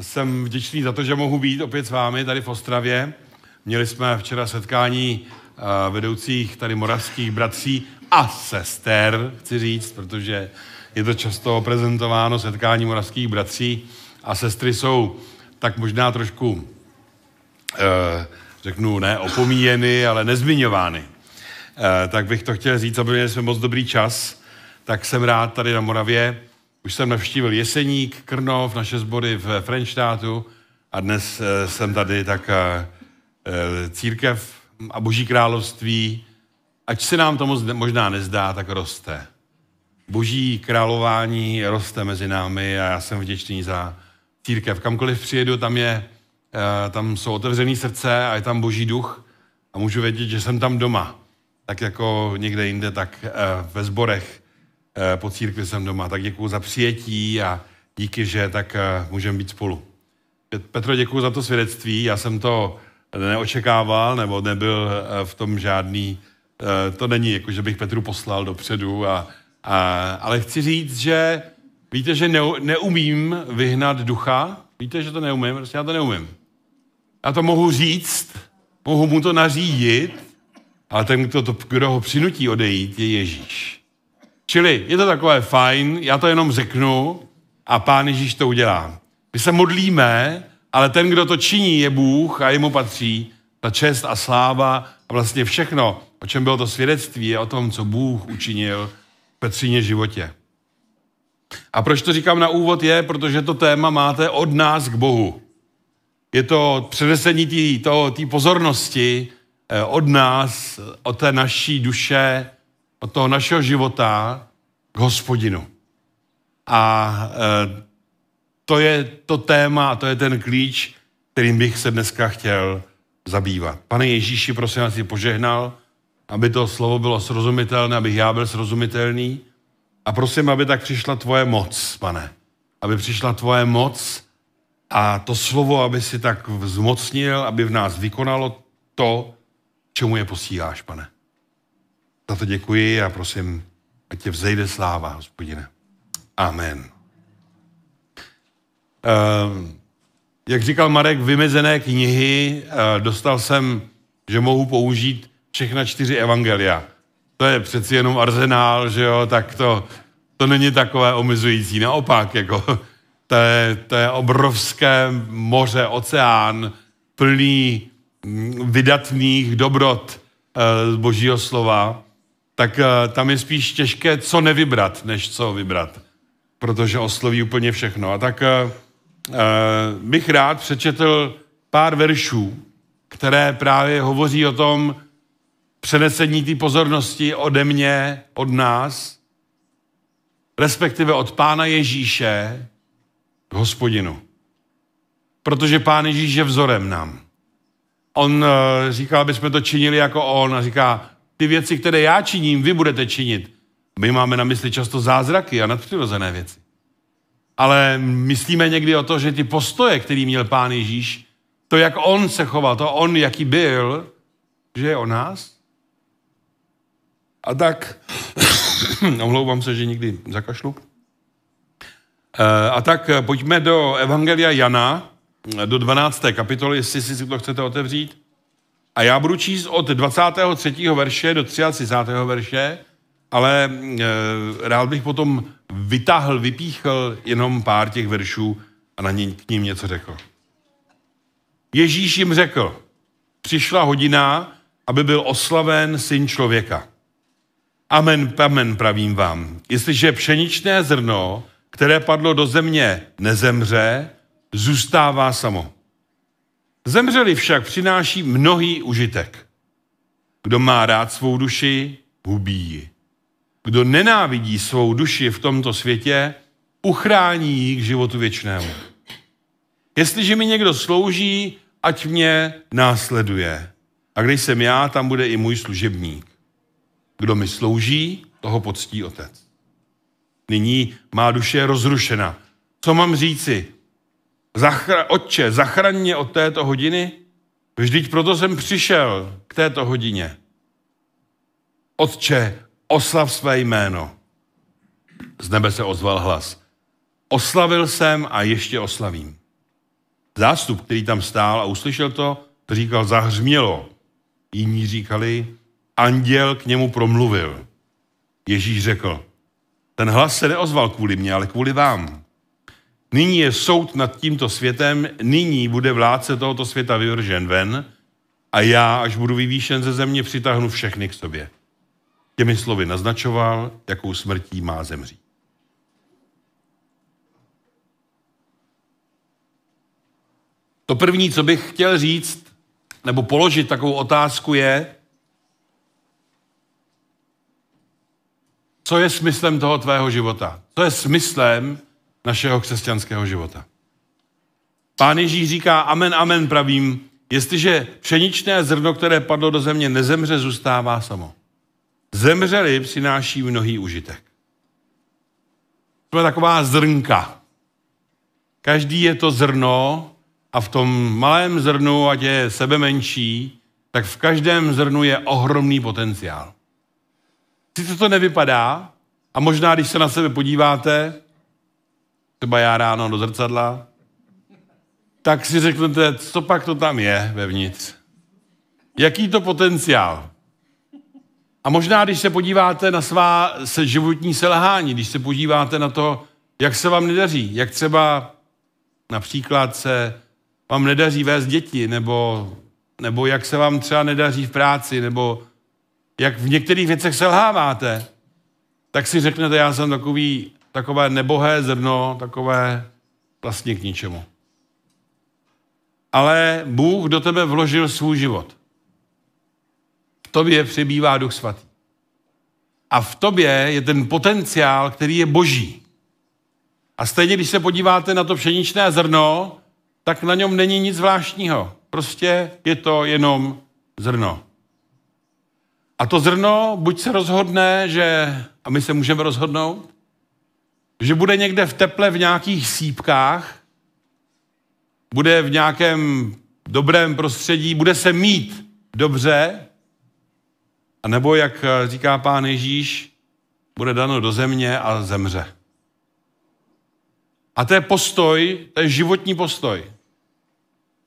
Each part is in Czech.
jsem vděčný za to, že mohu být opět s vámi tady v Ostravě. Měli jsme včera setkání eh, vedoucích tady moravských bratří a sester, chci říct, protože je to často prezentováno setkání moravských bratří a sestry jsou tak možná trošku, eh, řeknu, ne opomíjeny, ale nezmiňovány. Eh, tak bych to chtěl říct, aby měli jsme moc dobrý čas, tak jsem rád tady na Moravě. Už jsem navštívil Jeseník, Krnov, naše sbory v Frenštátu a dnes eh, jsem tady tak církev a boží království, ať se nám to možná nezdá, tak roste. Boží králování roste mezi námi a já jsem vděčný za církev. Kamkoliv přijedu, tam, je, eh, tam jsou otevřený srdce a je tam boží duch a můžu vědět, že jsem tam doma. Tak jako někde jinde, tak eh, ve sborech eh, po církvi jsem doma. Tak děkuji za přijetí a díky, že tak můžeme být spolu. Petro, děkuji za to svědectví. Já jsem to neočekával, nebo nebyl v tom žádný, to není jako, že bych Petru poslal dopředu, a, a, ale chci říct, že Víte, že ne, neumím vyhnat ducha? Víte, že to neumím? Prostě já to neumím. Já to mohu říct, mohu mu to nařídit, ale ten, kdo, to, kdo ho přinutí odejít, je Ježíš. Čili je to takové fajn, já to jenom řeknu a pán Ježíš to udělá. My se modlíme, ale ten, kdo to činí, je Bůh a jemu patří ta čest a sláva a vlastně všechno, o čem bylo to svědectví, je o tom, co Bůh učinil v Petříně životě. A proč to říkám na úvod je, protože to téma máte od nás k Bohu. Je to přenesení té pozornosti eh, od nás, od té naší duše, od toho našeho života k hospodinu. A eh, to je to téma, to je ten klíč, kterým bych se dneska chtěl zabývat. Pane Ježíši, prosím vás, požehnal, aby to slovo bylo srozumitelné, abych já byl srozumitelný, a prosím, aby tak přišla tvoje moc, pane. Aby přišla tvoje moc a to slovo, aby si tak vzmocnil, aby v nás vykonalo to, čemu je posíláš, pane. Za to děkuji a prosím, ať tě vzejde sláva, hospodine. Amen. Uh, jak říkal Marek, vymezené knihy, uh, dostal jsem, že mohu použít všechna čtyři evangelia to je přeci jenom arzenál, že jo, tak to, to není takové omezující. Naopak, jako, to je, to je obrovské moře, oceán, plný mm, vydatných dobrot eh, z božího slova, tak eh, tam je spíš těžké, co nevybrat, než co vybrat, protože osloví úplně všechno. A tak eh, bych rád přečetl pár veršů, které právě hovoří o tom, přenesení té pozornosti ode mě, od nás, respektive od Pána Ježíše k hospodinu. Protože Pán Ježíš je vzorem nám. On říká, aby jsme to činili jako on a říká, ty věci, které já činím, vy budete činit. My máme na mysli často zázraky a nadpřirozené věci. Ale myslíme někdy o to, že ty postoje, který měl Pán Ježíš, to, jak on se choval, to on, jaký byl, že je o nás, a tak, omlouvám se, že nikdy zakašlu. Eh, a tak eh, pojďme do Evangelia Jana, do 12. kapitoly, jestli si to chcete otevřít. A já budu číst od 23. verše do 33. verše, ale e, rád bych potom vytáhl, vypíchl jenom pár těch veršů a na ně, k ním něco řekl. Ježíš jim řekl, přišla hodina, aby byl oslaven syn člověka. Amen, amen, pravím vám. Jestliže pšeničné zrno, které padlo do země, nezemře, zůstává samo. Zemřeli však přináší mnohý užitek. Kdo má rád svou duši, hubí ji. Kdo nenávidí svou duši v tomto světě, uchrání ji k životu věčnému. Jestliže mi někdo slouží, ať mě následuje. A když jsem já, tam bude i můj služebník. Kdo mi slouží, toho poctí otec. Nyní má duše rozrušena. Co mám říci? Zachra- Otče, zachraň mě od této hodiny? Vždyť proto jsem přišel k této hodině. Otče, oslav své jméno. Z nebe se ozval hlas. Oslavil jsem a ještě oslavím. zástup, který tam stál a uslyšel to, to říkal, zahřmělo. Jiní říkali, anděl k němu promluvil. Ježíš řekl, ten hlas se neozval kvůli mně, ale kvůli vám. Nyní je soud nad tímto světem, nyní bude vládce tohoto světa vyvržen ven a já, až budu vyvýšen ze země, přitáhnu všechny k sobě. Těmi slovy naznačoval, jakou smrtí má zemřít. To první, co bych chtěl říct, nebo položit takovou otázku je, co je smyslem toho tvého života? Co je smyslem našeho křesťanského života? Pán Ježíš říká, amen, amen, pravím, jestliže pšeničné zrno, které padlo do země, nezemře, zůstává samo. Zemřeli přináší mnohý užitek. To je taková zrnka. Každý je to zrno a v tom malém zrnu, ať je sebe menší, tak v každém zrnu je ohromný potenciál. Sice to nevypadá, a možná, když se na sebe podíváte, třeba já ráno do zrcadla, tak si řeknete, co pak to tam je vevnitř. Jaký to potenciál? A možná, když se podíváte na svá životní selhání, když se podíváte na to, jak se vám nedaří, jak třeba například se vám nedaří vést děti, nebo, nebo jak se vám třeba nedaří v práci, nebo jak v některých věcech selháváte, tak si řeknete, já jsem takový, takové nebohé zrno, takové vlastně k ničemu. Ale Bůh do tebe vložil svůj život. V tobě přibývá Duch Svatý. A v tobě je ten potenciál, který je boží. A stejně, když se podíváte na to pšeničné zrno, tak na něm není nic zvláštního. Prostě je to jenom zrno. A to zrno buď se rozhodne, že, a my se můžeme rozhodnout, že bude někde v teple v nějakých sípkách, bude v nějakém dobrém prostředí, bude se mít dobře, a nebo, jak říká pán Ježíš, bude dano do země a zemře. A to je postoj, to je životní postoj.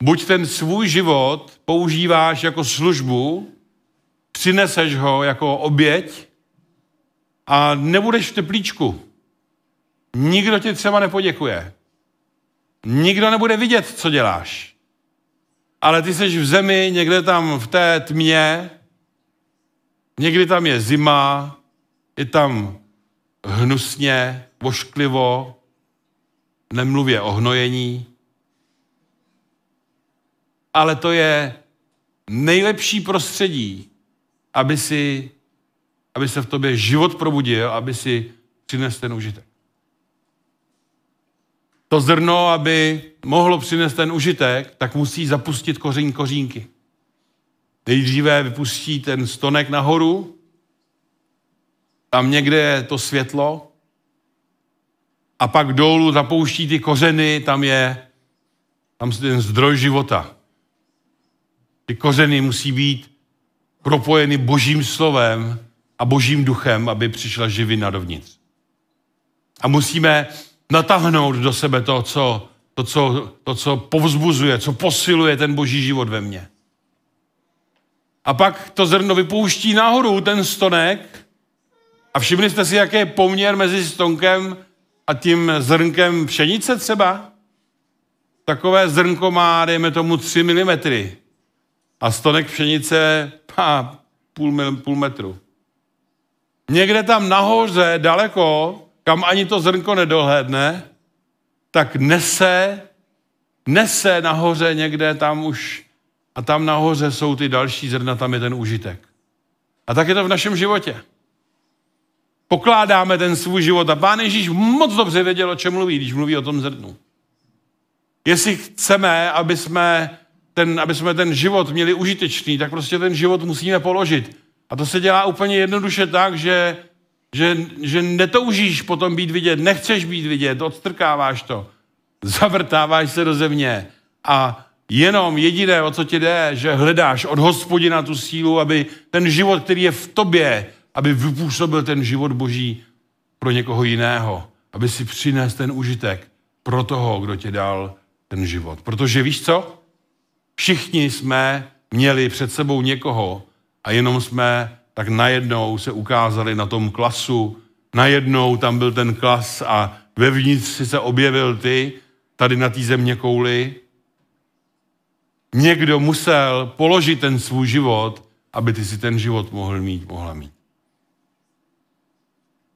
Buď ten svůj život používáš jako službu, přineseš ho jako oběť a nebudeš v teplíčku. Nikdo ti třeba nepoděkuje. Nikdo nebude vidět, co děláš. Ale ty jsi v zemi, někde tam v té tmě, někdy tam je zima, je tam hnusně, vošklivo, nemluvě o hnojení. Ale to je nejlepší prostředí, aby, si, aby se v tobě život probudil, aby si přinesl ten užitek. To zrno, aby mohlo přinést ten užitek, tak musí zapustit koření kořínky. Nejdříve vypustí ten stonek nahoru, tam někde je to světlo, a pak dolů zapouští ty kořeny, tam je tam je ten zdroj života. Ty kořeny musí být propojeny božím slovem a božím duchem, aby přišla živina dovnitř. A musíme natáhnout do sebe to, co, to, co, to, co povzbuzuje, co posiluje ten boží život ve mně. A pak to zrno vypouští nahoru ten stonek a všimli jste si, jaký je poměr mezi stonkem a tím zrnkem pšenice třeba? Takové zrnko má, dejme tomu, 3 mm a stonek pšenice má půl, půl metru. Někde tam nahoře, daleko, kam ani to zrnko nedohlédne, tak nese, nese nahoře někde tam už a tam nahoře jsou ty další zrna, tam je ten užitek. A tak je to v našem životě. Pokládáme ten svůj život a Pán Ježíš moc dobře věděl, o čem mluví, když mluví o tom zrnu. Jestli chceme, aby jsme ten, aby jsme ten život měli užitečný, tak prostě ten život musíme položit. A to se dělá úplně jednoduše tak, že, že, že netoužíš potom být vidět, nechceš být vidět, odstrkáváš to, zavrtáváš se do země a jenom jediné, o co ti jde, že hledáš od hospodina tu sílu, aby ten život, který je v tobě, aby vypůsobil ten život boží pro někoho jiného, aby si přinesl ten užitek pro toho, kdo tě dal ten život. Protože víš co? Všichni jsme měli před sebou někoho a jenom jsme tak najednou se ukázali na tom klasu, najednou tam byl ten klas a vevnitř si se objevil ty, tady na té země kouli. Někdo musel položit ten svůj život, aby ty si ten život mohl mít, mohla mít.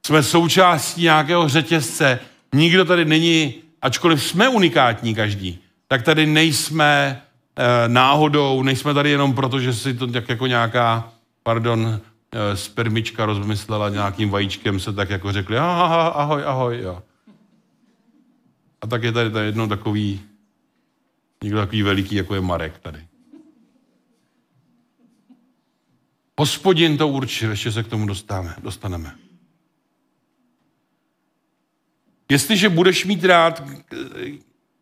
Jsme součástí nějakého řetězce. Nikdo tady není, ačkoliv jsme unikátní každý, tak tady nejsme e, náhodou, nejsme tady jenom proto, že si to tak jako nějaká, pardon, e, spermička rozmyslela nějakým vajíčkem, se tak jako řekli, aha, ahoj, ahoj, jo. A tak je tady, tady jedno takový, někdo takový veliký, jako je Marek tady. Hospodin to určil, ještě se k tomu dostáme, dostaneme. Jestliže budeš mít rád,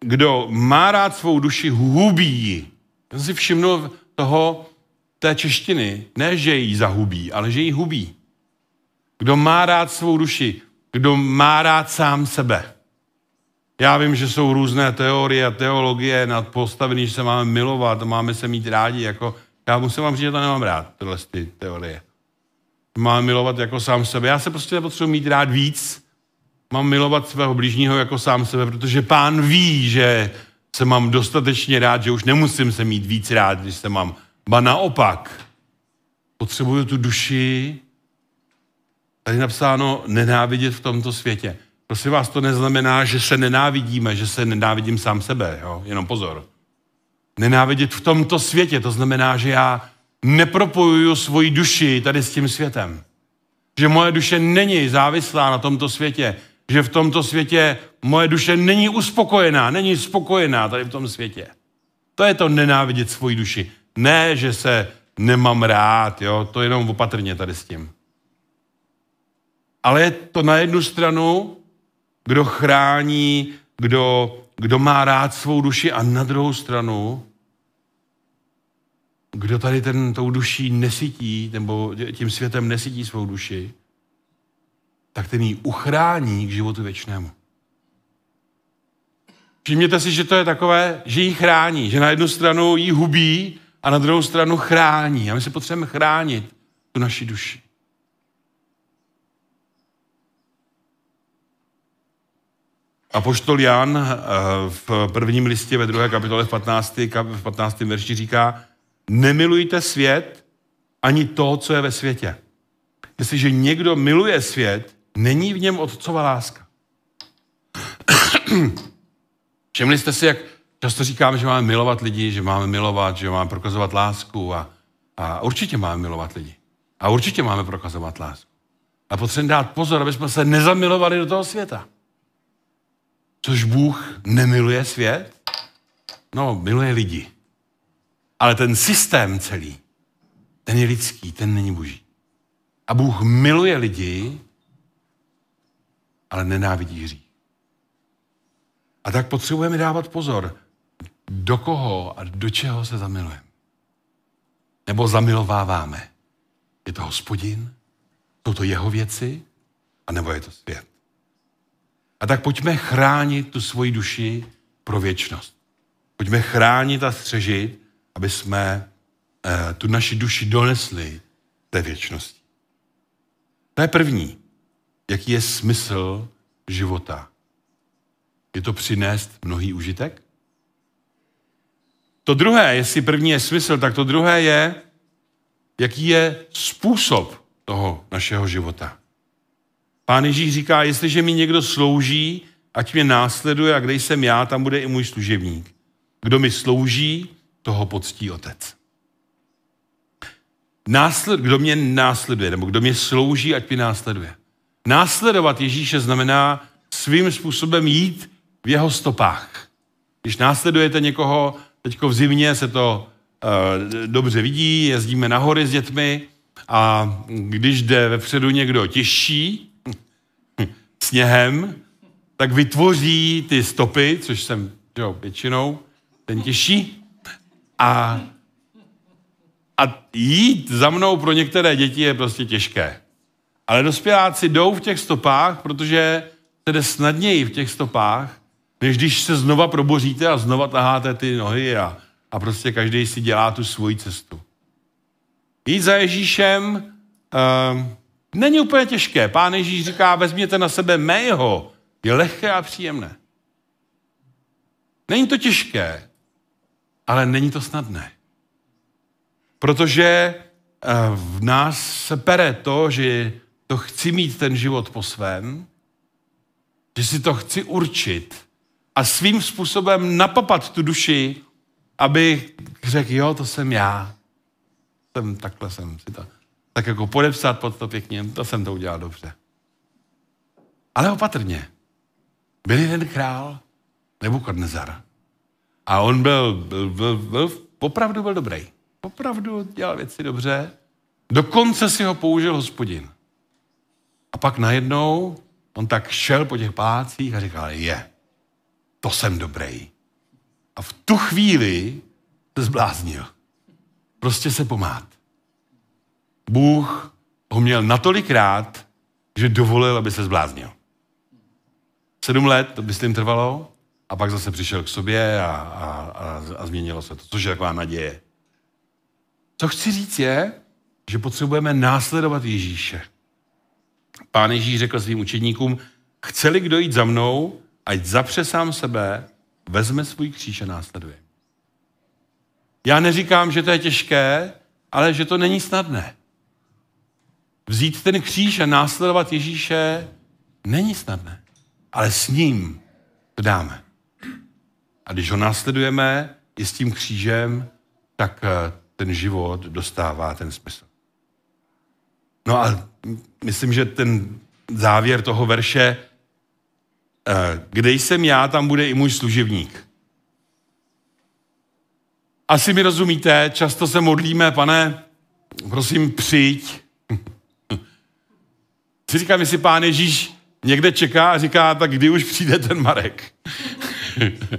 kdo má rád svou duši, hubí. Já si všimnu toho, té češtiny, ne, že ji zahubí, ale že ji hubí. Kdo má rád svou duši, kdo má rád sám sebe. Já vím, že jsou různé teorie a teologie nad postavený, že se máme milovat, máme se mít rádi, jako já musím vám říct, že to nemám rád, tyhle ty teorie. Mám milovat jako sám sebe. Já se prostě nepotřebuji mít rád víc. Mám milovat svého blížního jako sám sebe, protože pán ví, že se mám dostatečně rád, že už nemusím se mít víc rád, když se mám. Ba naopak, potřebuju tu duši, tady napsáno, nenávidět v tomto světě. Prosím vás, to neznamená, že se nenávidíme, že se nenávidím sám sebe, jo? jenom pozor. Nenávidět v tomto světě, to znamená, že já nepropojuju svoji duši tady s tím světem. Že moje duše není závislá na tomto světě. Že v tomto světě moje duše není uspokojená, není spokojená tady v tom světě. To je to nenávidět svoji duši. Ne, že se nemám rád, jo, to jenom opatrně tady s tím. Ale je to na jednu stranu, kdo chrání, kdo kdo má rád svou duši a na druhou stranu, kdo tady ten, tou duší nesytí, nebo tím světem nesytí svou duši, tak ten ji uchrání k životu věčnému. Všimněte si, že to je takové, že ji chrání, že na jednu stranu ji hubí a na druhou stranu chrání. A my se potřebujeme chránit tu naši duši. A poštol Jan eh, v prvním listě ve druhé kapitole v 15. v 15. verši říká, nemilujte svět ani to, co je ve světě. Jestliže někdo miluje svět, není v něm otcova láska. Všimli jste si, jak často říkáme, že máme milovat lidi, že máme milovat, že máme prokazovat lásku a, a určitě máme milovat lidi. A určitě máme prokazovat lásku. A potřebujeme dát pozor, aby jsme se nezamilovali do toho světa. Což Bůh nemiluje svět? No, miluje lidi. Ale ten systém celý, ten je lidský, ten není boží. A Bůh miluje lidi, ale nenávidí hřích. A tak potřebujeme dávat pozor, do koho a do čeho se zamilujeme. Nebo zamilováváme. Je to hospodin? Jsou to jeho věci? A nebo je to svět? A tak pojďme chránit tu svoji duši pro věčnost. Pojďme chránit a střežit, aby jsme eh, tu naši duši donesli té věčnosti. To je první. Jaký je smysl života? Je to přinést mnohý užitek? To druhé, jestli první je smysl, tak to druhé je, jaký je způsob toho našeho života. Pán Ježíš říká, jestliže mi někdo slouží, ať mě následuje a kde jsem já, tam bude i můj služebník. Kdo mi slouží, toho poctí otec. Násled, kdo mě následuje, nebo kdo mě slouží, ať mě následuje. Následovat Ježíše znamená svým způsobem jít v jeho stopách. Když následujete někoho, teďko v zimě se to uh, dobře vidí, jezdíme na hory s dětmi a když jde vepředu někdo těžší, sněhem, tak vytvoří ty stopy, což jsem jo, většinou ten těžší, a, a jít za mnou pro některé děti je prostě těžké. Ale dospěláci jdou v těch stopách, protože se jde snadněji v těch stopách než když se znova proboříte a znova taháte ty nohy a, a prostě každý si dělá tu svoji cestu. Jít za Ježíšem uh, není úplně těžké. Pán Ježíš říká, vezměte na sebe mého. Je lehké a příjemné. Není to těžké, ale není to snadné. Protože uh, v nás se pere to, že to chci mít ten život po svém, že si to chci určit a svým způsobem napapat tu duši, aby řekl, jo, to jsem já. Jsem, takhle jsem si to, tak jako podepsat pod to pěkně, to jsem to udělal dobře. Ale opatrně. Byl jeden král, Nebukadnezar. A on byl, byl, byl, byl, opravdu byl dobrý. Opravdu dělal věci dobře. Dokonce si ho použil hospodin. A pak najednou on tak šel po těch pácích a říkal, je, to jsem dobrý. A v tu chvíli se zbláznil. Prostě se pomát. Bůh ho měl natolik rád, že dovolil, aby se zbláznil. Sedm let to by s tím trvalo a pak zase přišel k sobě a, a, a, a změnilo se to, což je taková naděje. Co chci říct je, že potřebujeme následovat Ježíše. Pán Ježíš řekl svým učedníkům, chceli kdo jít za mnou, ať zapře sám sebe, vezme svůj kříž a následuje. Já neříkám, že to je těžké, ale že to není snadné. Vzít ten kříž a následovat Ježíše není snadné, ale s ním to dáme. A když ho následujeme i s tím křížem, tak eh, ten život dostává ten smysl. No a myslím, že ten závěr toho verše, kde jsem já, tam bude i můj služebník. Asi mi rozumíte, často se modlíme, pane, prosím, přijď. Si říkám, jestli pán Ježíš někde čeká a říká, tak kdy už přijde ten Marek.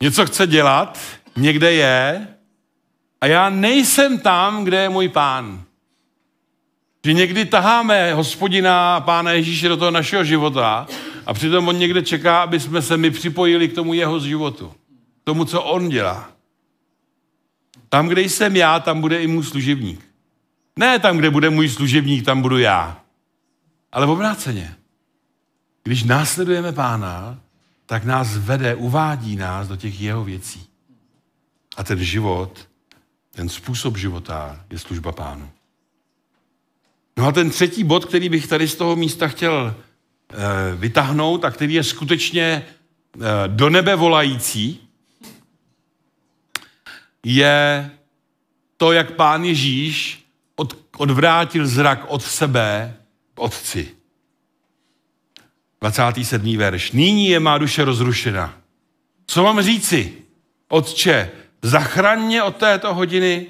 Něco chce dělat, někde je a já nejsem tam, kde je můj pán. Že někdy taháme hospodina a pána Ježíše do toho našeho života a přitom on někde čeká, aby jsme se my připojili k tomu jeho životu. K tomu, co on dělá. Tam, kde jsem já, tam bude i můj služebník. Ne tam, kde bude můj služebník, tam budu já. Ale v obráceně. Když následujeme pána, tak nás vede, uvádí nás do těch jeho věcí. A ten život, ten způsob života je služba pánu. No a ten třetí bod, který bych tady z toho místa chtěl e, vytáhnout a který je skutečně e, do nebe volající, je to, jak pán Ježíš od, odvrátil zrak od sebe k otci. 27. verš. Nyní je má duše rozrušena. Co mám říci? Otče, zachraň mě od této hodiny.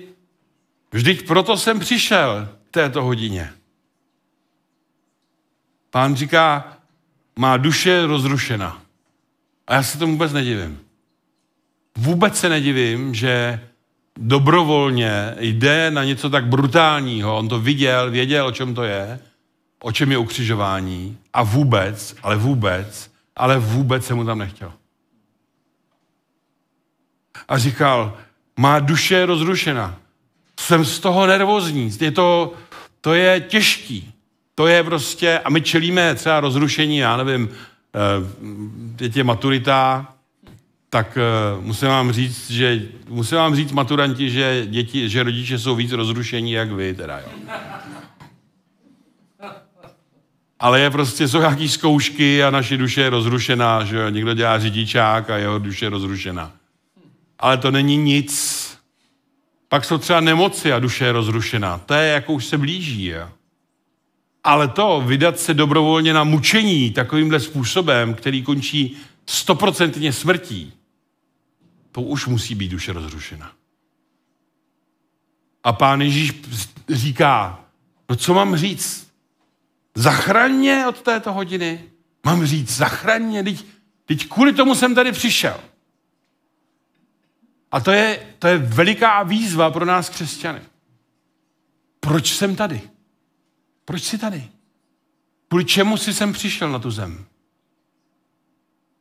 Vždyť proto jsem přišel této hodině. Pán říká, má duše rozrušena. A já se tomu vůbec nedivím. Vůbec se nedivím, že dobrovolně jde na něco tak brutálního. On to viděl, věděl, o čem to je, o čem je ukřižování a vůbec, ale vůbec, ale vůbec se mu tam nechtěl. A říkal, má duše rozrušena jsem z toho nervózní. Je to, to je těžký. To je prostě, a my čelíme třeba rozrušení, já nevím, eh, je maturita, tak eh, musím vám říct, že musím vám říct maturanti, že děti, že rodiče jsou víc rozrušení, jak vy teda, jo. Ale je prostě, jsou nějaký zkoušky a naše duše je rozrušená, že jo. Někdo dělá řidičák a jeho duše je rozrušená. Ale to není nic pak jsou třeba nemoci a duše je rozrušená. To je, jako už se blíží. Je. Ale to, vydat se dobrovolně na mučení takovýmhle způsobem, který končí stoprocentně smrtí, to už musí být duše rozrušena. A pán Ježíš říká, no co mám říct? Zachraň mě od této hodiny. Mám říct, zachraň mě, teď, teď kvůli tomu jsem tady přišel. A to je, to je veliká výzva pro nás křesťany. Proč jsem tady? Proč jsi tady? Kvůli čemu jsi sem přišel na tu zem?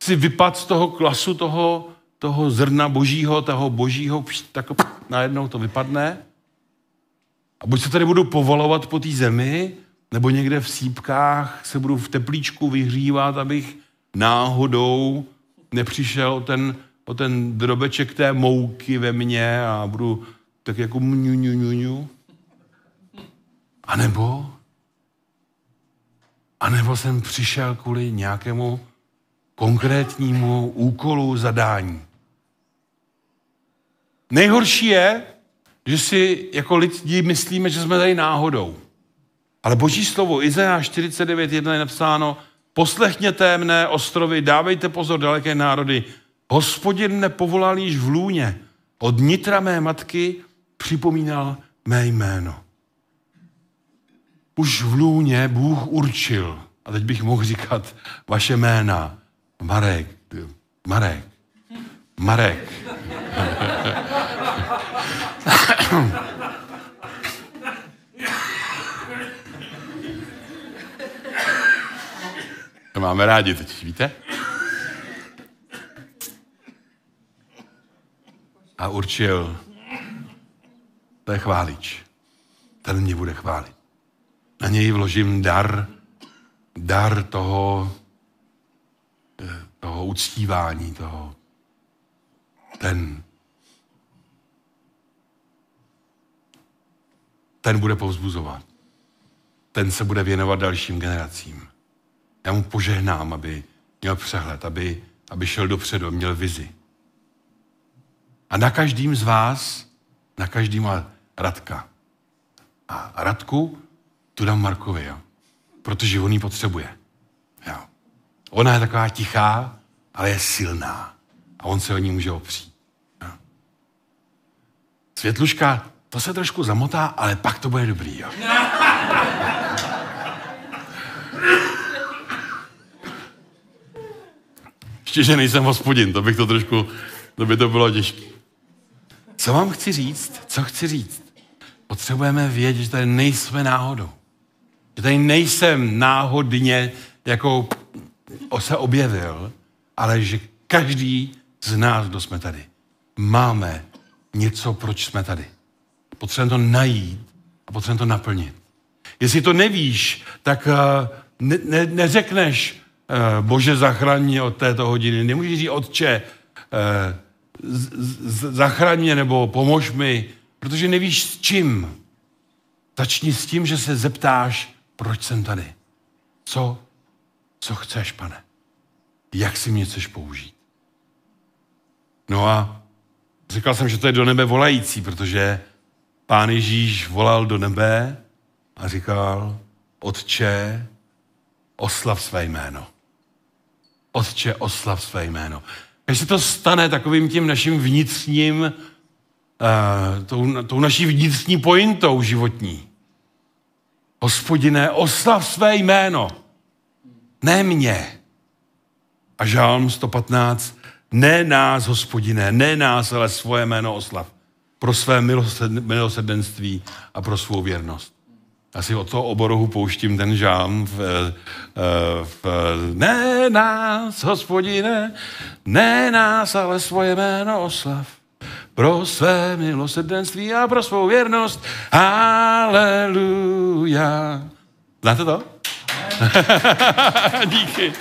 si vypad z toho klasu toho, toho zrna božího, toho božího, tak najednou to vypadne. A buď se tady budu povolovat po té zemi, nebo někde v sípkách se budu v teplíčku vyhřívat, abych náhodou nepřišel ten, o ten drobeček té mouky ve mně a budu tak jako mňu, mňu, mňu, mňu. A nebo, a nebo jsem přišel kvůli nějakému konkrétnímu úkolu, zadání. Nejhorší je, že si jako lidi myslíme, že jsme tady náhodou. Ale boží slovo, Izajáš 49.1 je napsáno, poslechněte mne, ostrovy, dávejte pozor, daleké národy. Hospodin nepovolal již v lůně. Od nitra mé matky připomínal mé jméno. Už v lůně Bůh určil, a teď bych mohl říkat vaše jména, Marek, Marek, Marek. Máme rádi teď, víte? A určil, to je chválič. Ten mě bude chválit. Na něj vložím dar, dar toho, eh, toho uctívání, toho, ten, ten bude povzbuzovat. Ten se bude věnovat dalším generacím. Já mu požehnám, aby měl přehled, aby, aby šel dopředu, měl vizi. A na každým z vás, na každým má Radka. A Radku tu dám Markovi, jo? protože on ji potřebuje. Jo? Ona je taková tichá, ale je silná. A on se o ní může opřít. Jo? Světluška, to se trošku zamotá, ale pak to bude dobrý. Jo? Ještě, že nejsem hospodin, to bych to trošku, to by to bylo těžké. Co vám chci říct? Co chci říct? Potřebujeme vědět, že tady nejsme náhodou. Že tady nejsem náhodně jako se objevil, ale že každý z nás, kdo jsme tady, máme něco, proč jsme tady. Potřebujeme to najít a potřebujeme to naplnit. Jestli to nevíš, tak uh, ne, ne, neřekneš, uh, bože zachraň mě od této hodiny. Nemůžeš říct, otče, uh, zachraň mě nebo pomož mi, protože nevíš s čím. Začni s tím, že se zeptáš, proč jsem tady. Co, co chceš, pane? Jak si mě chceš použít? No a říkal jsem, že to je do nebe volající, protože pán Ježíš volal do nebe a říkal, Otče, oslav své jméno. Otče, oslav své jméno. Když se to stane takovým tím naším vnitřním, uh, tou, tou naší vnitřní pointou životní. Hospodiné, oslav své jméno. Ne mě. A žálm 115, ne nás, hospodiné, ne nás, ale svoje jméno oslav. Pro své milosrdenství a pro svou věrnost. Asi od toho oborohu pouštím ten žálm v, eh, v, ne nás, hospodine, ne nás, ale svoje jméno oslav. Pro své milosrdenství a pro svou věrnost. Aleluja. Znáte to? Díky.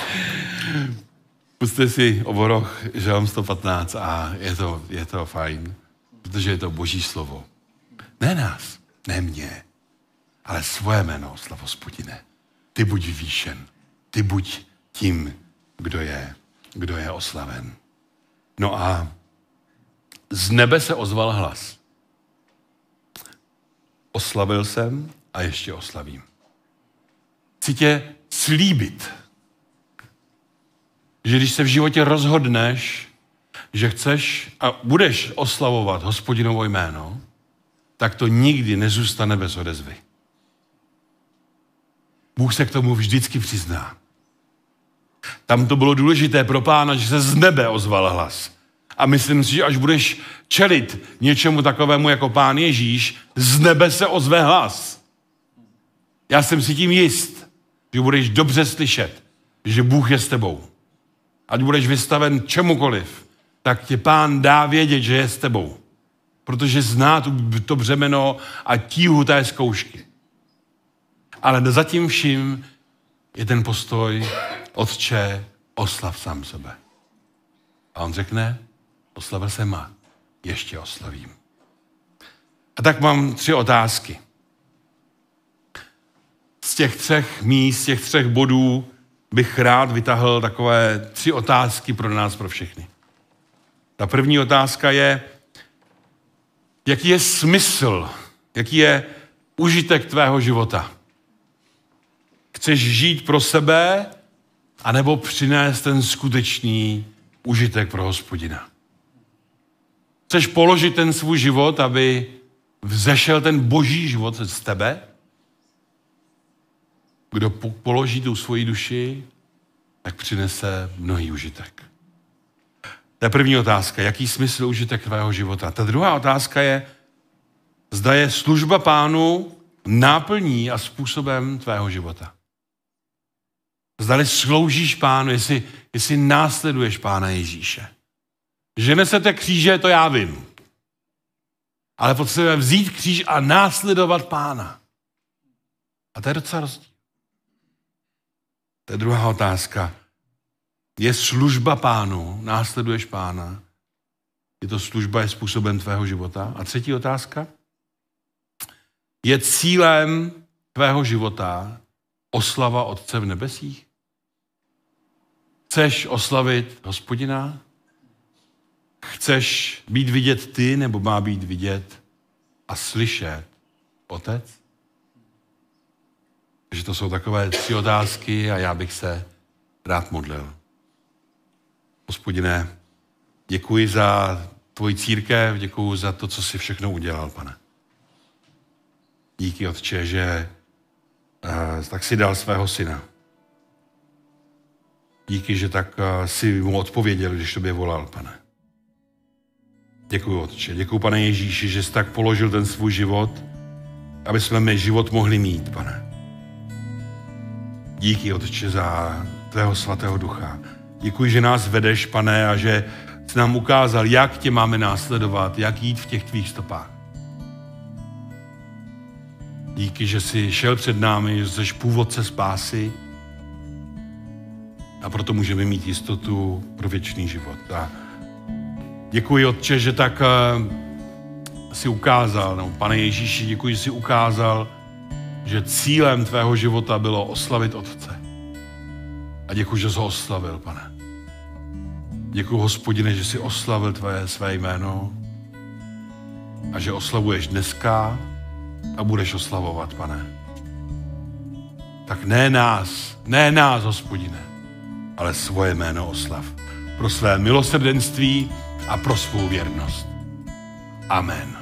Puste si oboroch Žalm 115 a je to, je to fajn, protože je to boží slovo. Ne nás, ne mě, ale svoje jméno, slavo hospodine. Ty buď vyvýšen, ty buď tím, kdo je, kdo je oslaven. No a z nebe se ozval hlas. Oslavil jsem a ještě oslavím. Chci tě slíbit, že když se v životě rozhodneš, že chceš a budeš oslavovat hospodinovo jméno, tak to nikdy nezůstane bez odezvy. Bůh se k tomu vždycky přizná. Tam to bylo důležité pro pána, že se z nebe ozval hlas. A myslím si, že až budeš čelit něčemu takovému jako pán Ježíš, z nebe se ozve hlas. Já jsem si tím jist, že budeš dobře slyšet, že Bůh je s tebou. ať budeš vystaven čemukoliv, tak tě pán dá vědět, že je s tebou. Protože zná to břemeno a tíhu té zkoušky. Ale zatím vším je ten postoj, otče, oslav sám sebe. A on řekne, oslavil se má, ještě oslavím. A tak mám tři otázky. Z těch třech míst, z těch třech bodů bych rád vytahl takové tři otázky pro nás, pro všechny. Ta první otázka je, jaký je smysl, jaký je užitek tvého života. Chceš žít pro sebe, anebo přinést ten skutečný užitek pro hospodina. Chceš položit ten svůj život, aby vzešel ten boží život z tebe? Kdo položí tu svoji duši, tak přinese mnohý užitek. To je první otázka. Jaký smysl užitek tvého života? Ta druhá otázka je, zda je služba pánu náplní a způsobem tvého života. Zdali sloužíš pánu, jestli, jestli následuješ pána Ježíše. Že nesete kříže, to já vím. Ale potřebujeme vzít kříž a následovat pána. A to je docela rozdíl. To je druhá otázka. Je služba pánu, následuješ pána, je to služba, je způsobem tvého života. A třetí otázka. Je cílem tvého života oslava Otce v nebesích? Chceš oslavit hospodina? Chceš být vidět ty, nebo má být vidět a slyšet otec? Takže to jsou takové tři otázky a já bych se rád modlil. Hospodine, děkuji za tvoji církev, děkuji za to, co jsi všechno udělal, pane. Díky, Otče, že uh, tak si dal svého syna. Díky, že tak uh, si mu odpověděl, když tobě volal, pane. Děkuji, Otče. Děkuji, pane Ježíši, že jsi tak položil ten svůj život, aby jsme my život mohli mít, pane. Díky, Otče, za tvého svatého ducha. Děkuji, že nás vedeš, pane, a že jsi nám ukázal, jak tě máme následovat, jak jít v těch tvých stopách. Díky, že jsi šel před námi, že jsi původce spásy a proto můžeme mít jistotu pro věčný život. A děkuji, Otče, že tak eh, si ukázal, no, pane Ježíši, děkuji, že jsi ukázal, že cílem tvého života bylo oslavit Otce. A děkuji, že jsi ho oslavil, pane. Děkuji, hospodine, že jsi oslavil tvé své jméno a že oslavuješ dneska a budeš oslavovat, pane. Tak ne nás, ne nás, hospodine, ale svoje jméno oslav. Pro své milosrdenství a pro svou věrnost. Amen.